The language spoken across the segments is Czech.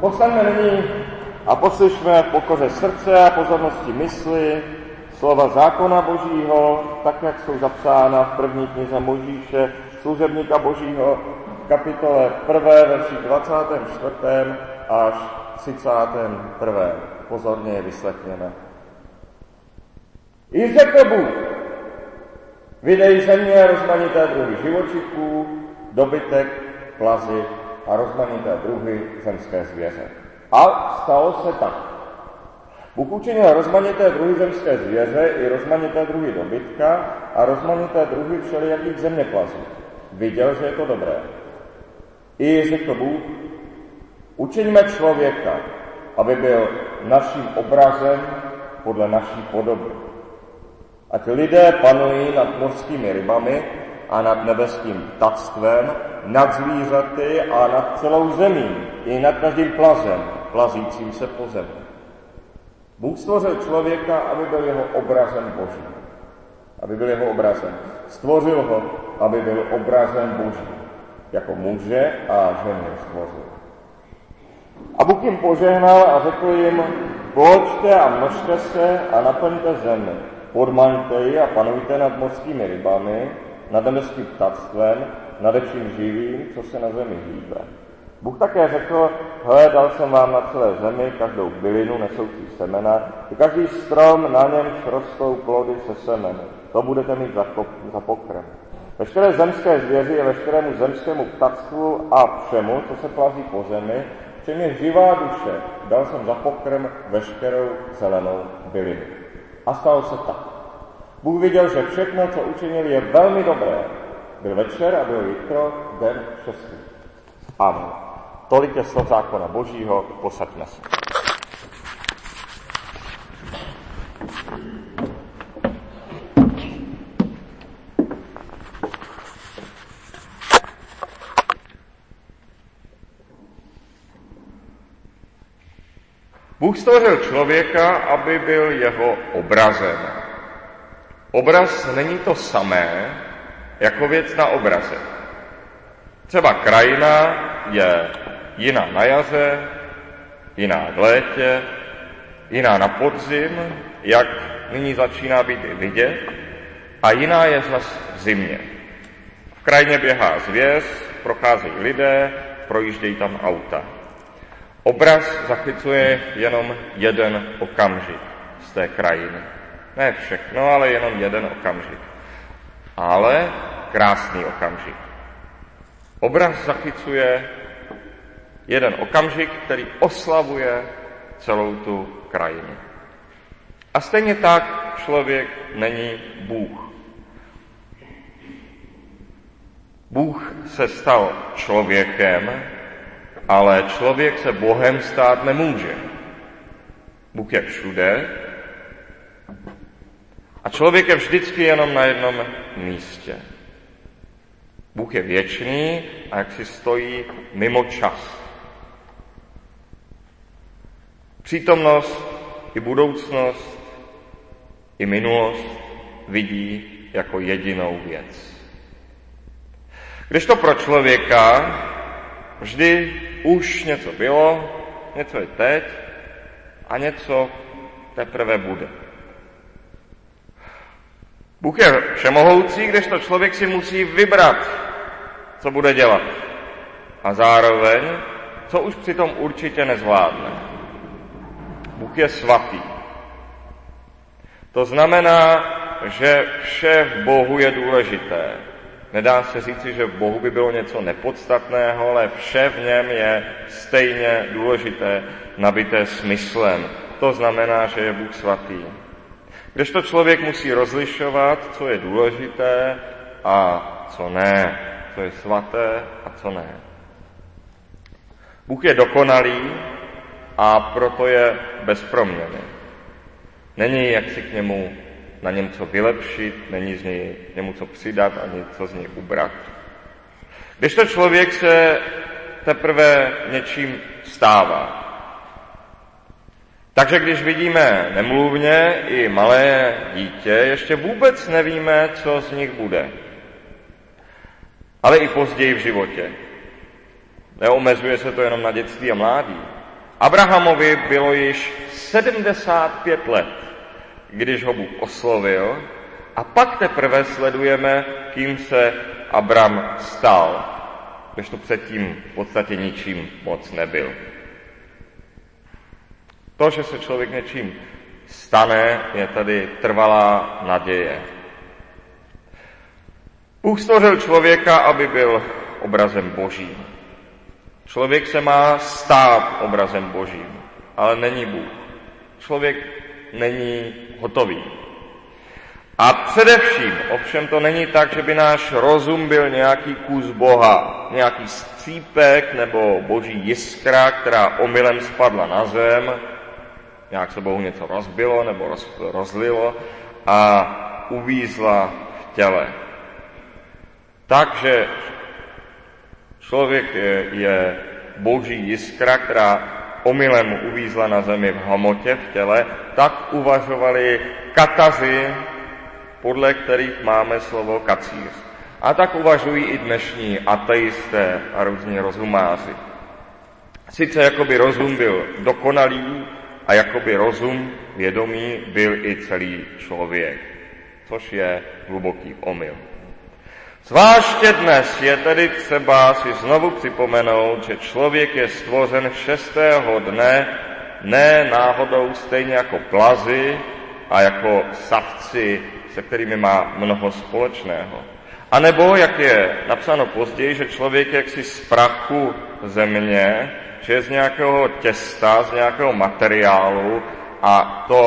Postaňme nyní a poslyšme v pokoře srdce a pozornosti mysli slova zákona Božího, tak jak jsou zapsána v první knize Možíše, služebníka Božího, v kapitole 1. verši 24. až 31. Pozorně je vyslechněme. I řekl Bůh, vydej země rozmanité druhy živočichů, dobytek, plazy a rozmanité druhy zemské zvěře. A stalo se tak. Bůh učinil rozmanité druhy zemské zvěře i rozmanité druhy dobytka a rozmanité druhy všelijakých zeměplazů. Viděl, že je to dobré. I řekl Bůh, učiňme člověka, aby byl naším obrazem podle naší podoby. Ať lidé panují nad mořskými rybami a nad nebeským ptactvem, nad zvířaty a nad celou zemí, i nad každým plazem, plazícím se po zemi. Bůh stvořil člověka, aby byl jeho obrazem Božím. Aby byl jeho obrazem. Stvořil ho, aby byl obrazem Božím. Jako muže a ženu stvořil. A Bůh jim požehnal a řekl jim, ploďte a množte se a naplňte zemi. Podmaňte ji a panujte nad mořskými rybami, nad nebeským ptactvem, nad vším živým, co se na zemi hýbe. Bůh také řekl, hele, dal jsem vám na celé zemi každou bylinu nesoucí semena, i každý strom, na něm rostou plody se semeny. To budete mít za, za pokrm. Veškeré zemské zvěři a veškerému zemskému ptactvu a všemu, co se plazí po zemi, čem je živá duše, dal jsem za pokrm veškerou zelenou bylinu. A stalo se tak. Bůh viděl, že všechno, co učinil, je velmi dobré. Byl večer a byl jitro, den šestý. Amen. Tolik je slov zákona Božího, posaďme se. Bůh stvořil člověka, aby byl jeho obrazem. Obraz není to samé jako věc na obraze. Třeba krajina je jiná na jaře, jiná v létě, jiná na podzim, jak nyní začíná být i vidět, a jiná je zase v zimě. V krajině běhá zvěř, procházejí lidé, projíždějí tam auta. Obraz zachycuje jenom jeden okamžik z té krajiny. Ne všechno, ale jenom jeden okamžik. Ale krásný okamžik. Obraz zachycuje jeden okamžik, který oslavuje celou tu krajinu. A stejně tak člověk není Bůh. Bůh se stal člověkem, ale člověk se Bohem stát nemůže. Bůh je všude a člověk je vždycky jenom na jednom místě. Bůh je věčný a jak si stojí mimo čas. Přítomnost i budoucnost i minulost vidí jako jedinou věc. Když to pro člověka vždy už něco bylo, něco je teď a něco teprve bude. Bůh je všemohoucí, když to člověk si musí vybrat, co bude dělat. A zároveň, co už přitom určitě nezvládne. Bůh je svatý. To znamená, že vše v Bohu je důležité. Nedá se říci, že v Bohu by bylo něco nepodstatného, ale vše v něm je stejně důležité, nabité smyslem. To znamená, že je Bůh svatý. Když to člověk musí rozlišovat, co je důležité a co ne, co je svaté a co ne. Bůh je dokonalý, a proto je bez proměny. Není jak si k němu na něm co vylepšit, není z něj, němu co přidat ani co z něj ubrat. Když to člověk se teprve něčím stává. Takže když vidíme nemluvně i malé dítě, ještě vůbec nevíme, co z nich bude. Ale i později v životě. Neomezuje se to jenom na dětství a mládí Abrahamovi bylo již 75 let, když ho Bůh oslovil, a pak teprve sledujeme, kým se Abram stal, když to předtím v podstatě ničím moc nebyl. To, že se člověk něčím stane, je tady trvalá naděje. Bůh stvořil člověka, aby byl obrazem božím. Člověk se má stát obrazem božím, ale není Bůh. Člověk není hotový. A především, ovšem to není tak, že by náš rozum byl nějaký kus Boha, nějaký střípek nebo boží jiskra, která omylem spadla na zem, nějak se Bohu něco rozbilo nebo roz, rozlilo a uvízla v těle. Takže člověk je, je boží jiskra, která omylem uvízla na zemi v hmotě, v těle, tak uvažovali kataři, podle kterých máme slovo kacíř. A tak uvažují i dnešní ateisté a různí rozumáři. Sice jakoby rozum byl dokonalý a jakoby rozum vědomý byl i celý člověk, což je hluboký omyl. Zvláště dnes je tedy třeba si znovu připomenout, že člověk je stvořen šestého dne, ne náhodou stejně jako plazy a jako savci, se kterými má mnoho společného. A nebo, jak je napsáno později, že člověk je jaksi z prachu země, že je z nějakého těsta, z nějakého materiálu a to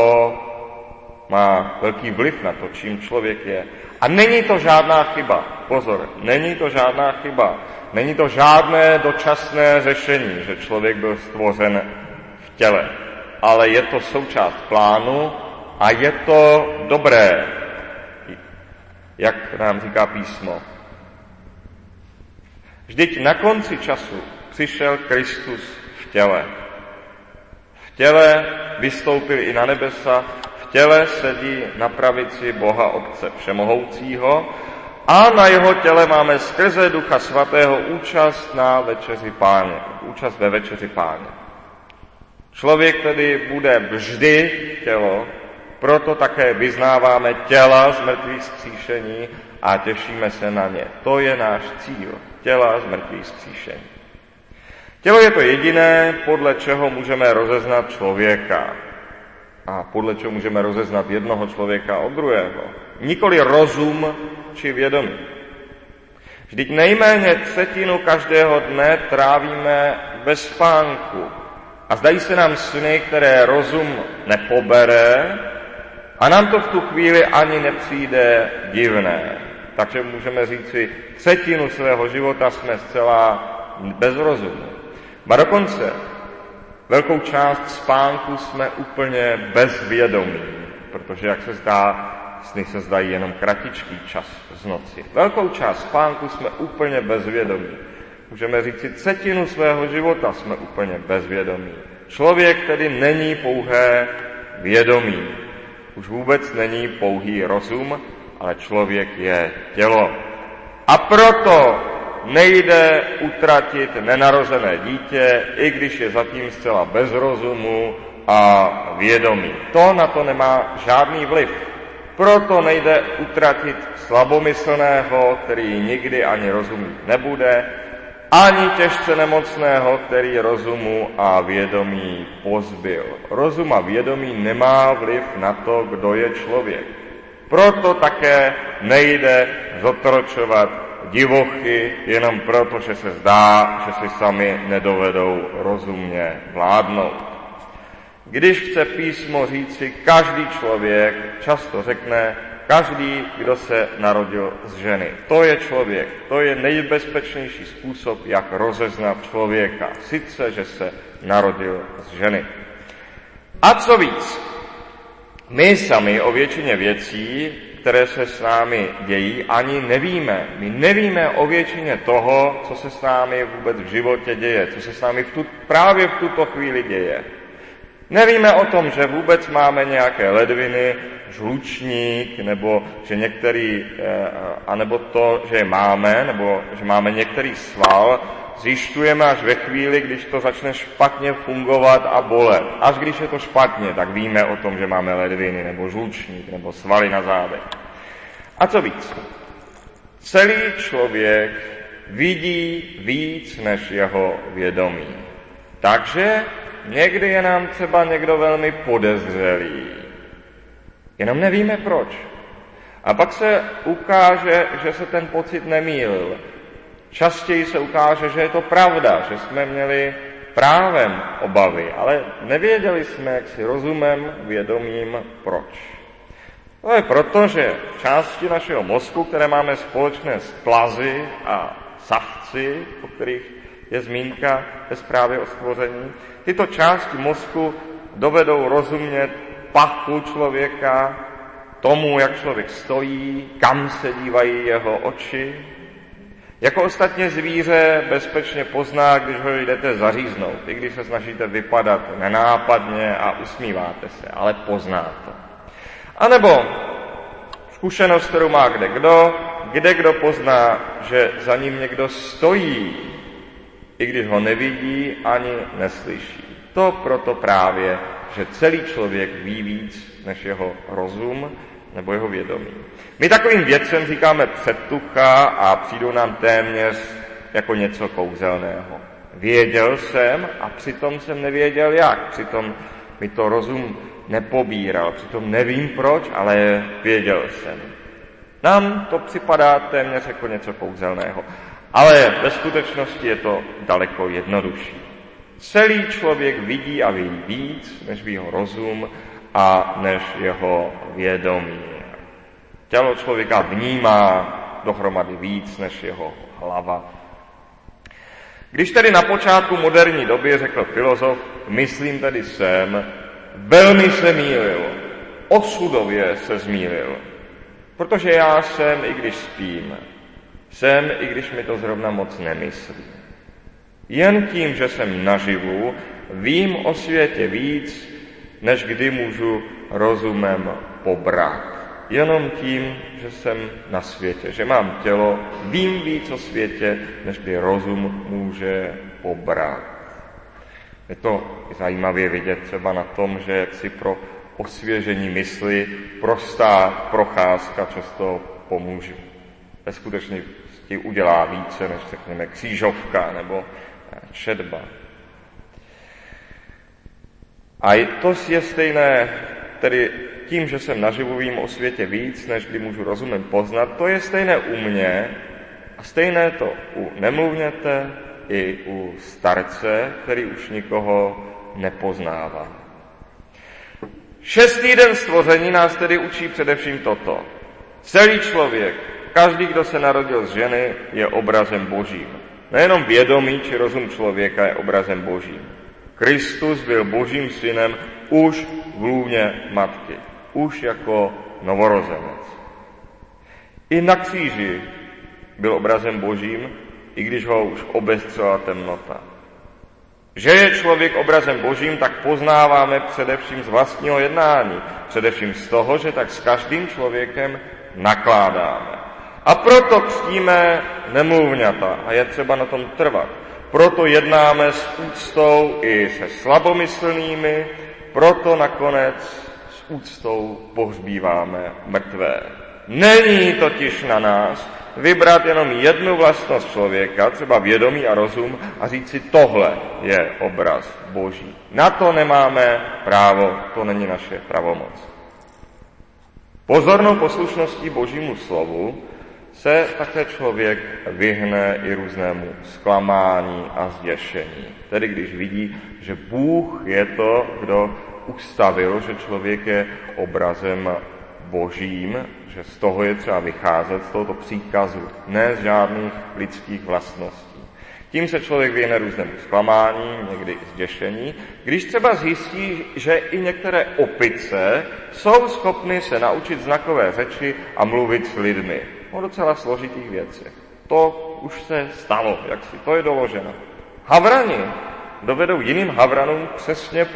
má velký vliv na to, čím člověk je. A není to žádná chyba. Pozor, není to žádná chyba. Není to žádné dočasné řešení, že člověk byl stvořen v těle. Ale je to součást plánu a je to dobré, jak nám říká písmo. Vždyť na konci času přišel Kristus v těle. V těle vystoupil i na nebesa, v těle sedí na pravici Boha Otce Všemohoucího a na jeho těle máme skrze Ducha Svatého účast na večeři páně, účast ve večeři páně. Člověk tedy bude vždy tělo, proto také vyznáváme těla z mrtvých skříšení a těšíme se na ně. To je náš cíl, těla z mrtvých skříšení. Tělo je to jediné, podle čeho můžeme rozeznat člověka. A podle čeho můžeme rozeznat jednoho člověka od druhého. Nikoli rozum či vědomí. Vždyť nejméně třetinu každého dne trávíme bez spánku. A zdají se nám sny, které rozum nepobere a nám to v tu chvíli ani nepřijde divné. Takže můžeme říci, třetinu svého života jsme zcela bez rozumu. A dokonce velkou část spánku jsme úplně bezvědomí, protože, jak se zdá, sny se zdají jenom kratičký čas z noci. Velkou část spánku jsme úplně bezvědomí. Můžeme říct si, třetinu svého života jsme úplně bezvědomí. Člověk tedy není pouhé vědomí. Už vůbec není pouhý rozum, ale člověk je tělo. A proto nejde utratit nenarozené dítě, i když je zatím zcela bez rozumu a vědomí. To na to nemá žádný vliv. Proto nejde utratit slabomyslného, který nikdy ani rozumí nebude, ani těžce nemocného, který rozumu a vědomí pozbyl. Rozum a vědomí nemá vliv na to, kdo je člověk. Proto také nejde zotročovat divochy jenom proto, že se zdá, že si sami nedovedou rozumně vládnout. Když chce písmo říci každý člověk, často řekne každý, kdo se narodil z ženy. To je člověk. To je nejbezpečnější způsob, jak rozeznat člověka. Sice, že se narodil z ženy. A co víc, my sami o většině věcí, které se s námi dějí, ani nevíme. My nevíme o většině toho, co se s námi vůbec v životě děje, co se s námi v tu, právě v tuto chvíli děje. Nevíme o tom, že vůbec máme nějaké ledviny, žlučník, nebo že některý, eh, anebo to, že je máme, nebo že máme některý sval, zjišťujeme až ve chvíli, když to začne špatně fungovat a bolet. Až když je to špatně, tak víme o tom, že máme ledviny, nebo žlučník, nebo svaly na zádech. A co víc? Celý člověk vidí víc než jeho vědomí. Takže někdy je nám třeba někdo velmi podezřelý. Jenom nevíme proč. A pak se ukáže, že se ten pocit nemýlil. Častěji se ukáže, že je to pravda, že jsme měli právem obavy, ale nevěděli jsme, jak si rozumem, vědomím, proč. To je proto, že části našeho mozku, které máme společné s plazy a savci, o kterých je zmínka ve zprávě o stvoření, tyto části mozku dovedou rozumět pachu člověka, tomu, jak člověk stojí, kam se dívají jeho oči. Jako ostatně zvíře bezpečně pozná, když ho jdete zaříznout, i když se snažíte vypadat nenápadně a usmíváte se, ale pozná to. A nebo zkušenost, kterou má kde kdo, kde kdo pozná, že za ním někdo stojí, i když ho nevidí ani neslyší. To proto právě, že celý člověk ví víc než jeho rozum nebo jeho vědomí. My takovým věcem říkáme předtucha a přijdou nám téměř jako něco kouzelného. Věděl jsem a přitom jsem nevěděl jak. Přitom mi to rozum nepobíral. Přitom nevím proč, ale věděl jsem. Nám to připadá téměř jako něco kouzelného. Ale ve skutečnosti je to daleko jednodušší. Celý člověk vidí a ví víc, než ví jeho rozum a než jeho vědomí. Tělo člověka vnímá dohromady víc než jeho hlava. Když tedy na počátku moderní doby řekl filozof, myslím tedy jsem, velmi se mýlil, osudově se zmýlil, protože já jsem, i když spím, jsem, i když mi to zrovna moc nemyslí. Jen tím, že jsem naživu, vím o světě víc, než kdy můžu rozumem pobrat. Jenom tím, že jsem na světě, že mám tělo, vím víc o světě, než kdy rozum může pobrat. Je to zajímavě vidět třeba na tom, že jak si pro osvěžení mysli prostá procházka často pomůže. Ve skutečnosti udělá více, než řekněme křížovka nebo četba. A to je stejné, tedy tím, že jsem naživu vím o světě víc, než kdy můžu rozumem poznat, to je stejné u mě a stejné to u nemluvněte i u starce, který už nikoho nepoznává. Šestý den stvoření nás tedy učí především toto. Celý člověk, každý, kdo se narodil z ženy, je obrazem božím. Nejenom vědomí či rozum člověka je obrazem božím. Kristus byl božím synem už v lůně matky, už jako novorozenec. I na kříži byl obrazem božím, i když ho už obestřela temnota. Že je člověk obrazem božím, tak poznáváme především z vlastního jednání, především z toho, že tak s každým člověkem nakládáme. A proto křtíme nemluvňata a je třeba na tom trvat. Proto jednáme s úctou i se slabomyslnými, proto nakonec s úctou pohřbíváme mrtvé. Není totiž na nás vybrat jenom jednu vlastnost člověka, třeba vědomí a rozum, a říct si, tohle je obraz Boží. Na to nemáme právo, to není naše pravomoc. Pozornou poslušností Božímu slovu se také člověk vyhne i různému zklamání a zděšení. Tedy když vidí, že Bůh je to, kdo ustavil, že člověk je obrazem božím, že z toho je třeba vycházet, z tohoto příkazu, ne z žádných lidských vlastností. Tím se člověk vyhne různému zklamání, někdy zděšení, když třeba zjistí, že i některé opice jsou schopny se naučit znakové řeči a mluvit s lidmi o docela složitých věcech. To už se stalo, jak si to je doloženo. Havrani dovedou jiným havranům přesně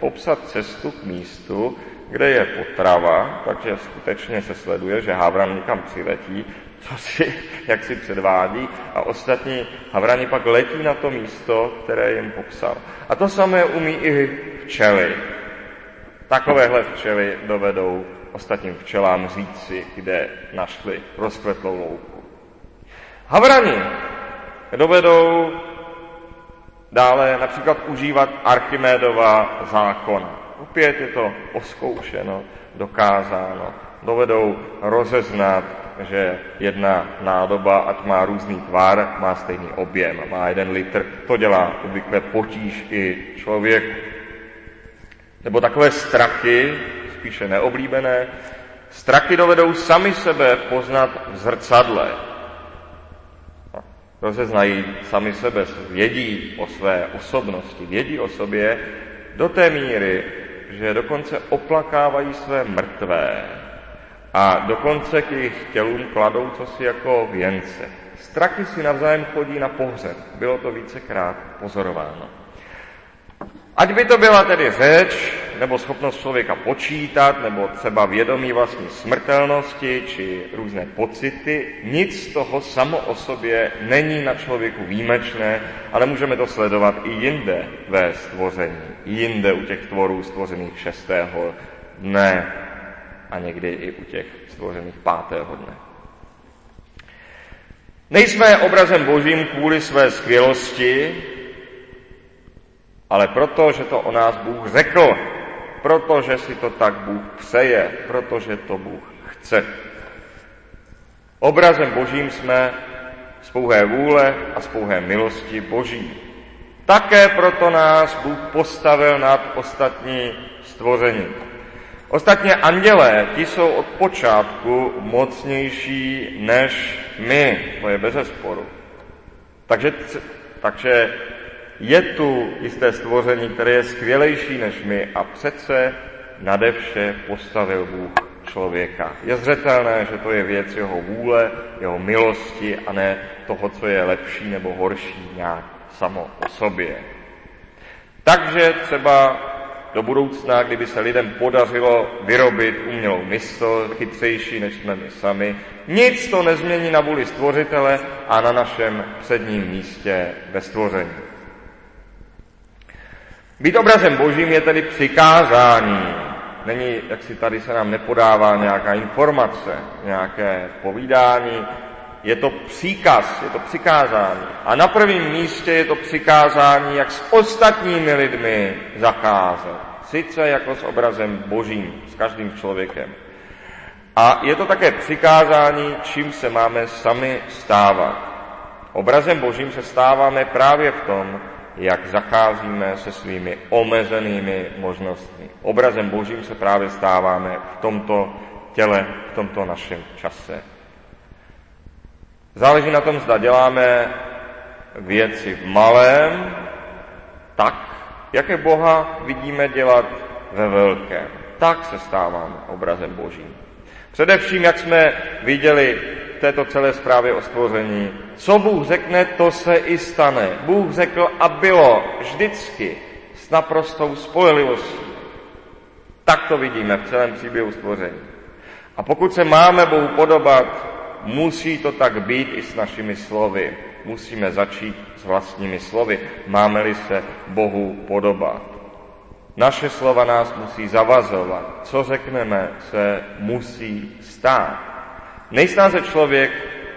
popsat cestu k místu, kde je potrava, takže skutečně se sleduje, že havran někam přiletí, co si, jak si předvádí a ostatní havrani pak letí na to místo, které jim popsal. A to samé umí i včely. Takovéhle včely dovedou ostatním včelám říci, kde našli rozkvetlou louku. Havrani dovedou dále například užívat Archimédova zákona. Opět je to oskoušeno, dokázáno. Dovedou rozeznat, že jedna nádoba, ať má různý tvar, má stejný objem, má jeden litr. To dělá obvykle potíž i člověk. Nebo takové strachy, spíše neoblíbené, strachy dovedou sami sebe poznat v zrcadle. Rozeznají sami sebe, vědí o své osobnosti, vědí o sobě do té míry, že dokonce oplakávají své mrtvé a dokonce k jejich tělům kladou cosi jako věnce. Strachy si navzájem chodí na pohřeb. Bylo to vícekrát pozorováno. Ať by to byla tedy řeč, nebo schopnost člověka počítat, nebo třeba vědomí vlastní smrtelnosti, či různé pocity, nic z toho samo o sobě není na člověku výjimečné, ale můžeme to sledovat i jinde ve stvoření, jinde u těch tvorů stvořených šestého dne a někdy i u těch stvořených pátého dne. Nejsme obrazem božím kvůli své skvělosti, ale proto, že to o nás Bůh řekl, protože si to tak Bůh přeje, protože to Bůh chce. Obrazem božím jsme z pouhé vůle a z pouhé milosti boží. Také proto nás Bůh postavil nad ostatní stvoření. Ostatně andělé, ti jsou od počátku mocnější než my, to je bez sporu. Takže, takže je tu jisté stvoření, které je skvělejší než my a přece nade vše postavil Bůh člověka. Je zřetelné, že to je věc jeho vůle, jeho milosti a ne toho, co je lepší nebo horší nějak samo o sobě. Takže třeba do budoucna, kdyby se lidem podařilo vyrobit umělou mysl, chytřejší než jsme my sami, nic to nezmění na vůli stvořitele a na našem předním místě ve stvoření. Být obrazem božím je tedy přikázání. Není, jak si tady se nám nepodává nějaká informace, nějaké povídání, je to příkaz, je to přikázání. A na prvním místě je to přikázání, jak s ostatními lidmi zacházet. Sice jako s obrazem božím, s každým člověkem. A je to také přikázání, čím se máme sami stávat. Obrazem božím se stáváme právě v tom, jak zacházíme se svými omezenými možnostmi. Obrazem božím se právě stáváme v tomto těle, v tomto našem čase. Záleží na tom, zda děláme věci v malém, tak, jaké Boha vidíme dělat ve velkém. Tak se stáváme obrazem Božím. Především, jak jsme viděli této celé zprávě o stvoření, co Bůh řekne, to se i stane. Bůh řekl a bylo vždycky s naprostou spojenlivostí. Tak to vidíme v celém příběhu stvoření. A pokud se máme Bohu podobat, musí to tak být i s našimi slovy. Musíme začít s vlastními slovy, máme-li se Bohu podobat. Naše slova nás musí zavazovat. Co řekneme, se musí stát. Nejsnáze člověk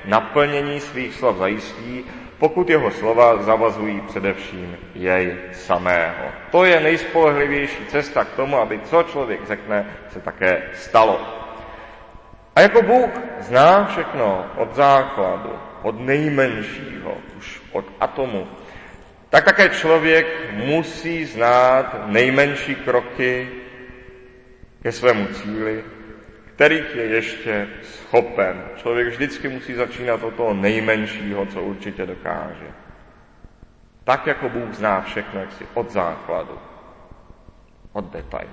naplnění svých slov zajistí, pokud jeho slova zavazují především jej samého. To je nejspolehlivější cesta k tomu, aby co člověk řekne, se také stalo. A jako Bůh zná všechno od základu, od nejmenšího, už od atomu, tak také člověk musí znát nejmenší kroky ke svému cíli, kterých je ještě schopen. Člověk vždycky musí začínat od toho nejmenšího, co určitě dokáže. Tak jako Bůh zná všechno, jak si od základu, od detailu.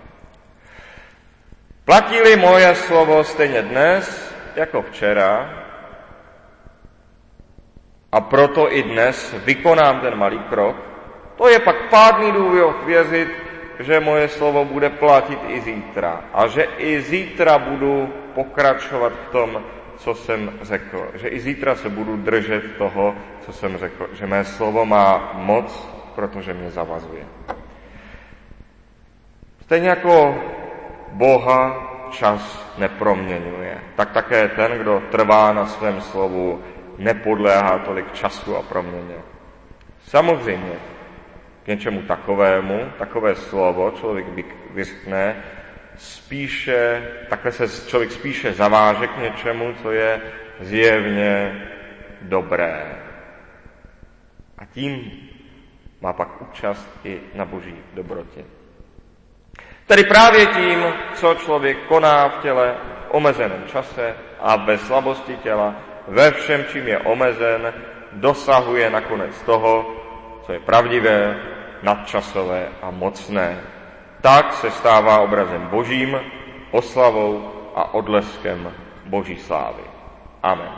Platí-li moje slovo stejně dnes, jako včera, a proto i dnes vykonám ten malý krok, to je pak pádný důvod věřit, že moje slovo bude platit i zítra a že i zítra budu pokračovat v tom, co jsem řekl. Že i zítra se budu držet toho, co jsem řekl. Že mé slovo má moc, protože mě zavazuje. Stejně jako Boha čas neproměňuje, tak také ten, kdo trvá na svém slovu, nepodléhá tolik času a proměně. Samozřejmě něčemu takovému, takové slovo člověk vyřkne, spíše, takhle se člověk spíše zaváže k něčemu, co je zjevně dobré. A tím má pak účast i na boží dobrotě. Tedy právě tím, co člověk koná v těle v omezeném čase a ve slabosti těla, ve všem, čím je omezen, dosahuje nakonec toho, co je pravdivé, nadčasové a mocné. Tak se stává obrazem božím, oslavou a odleskem boží slávy. Amen.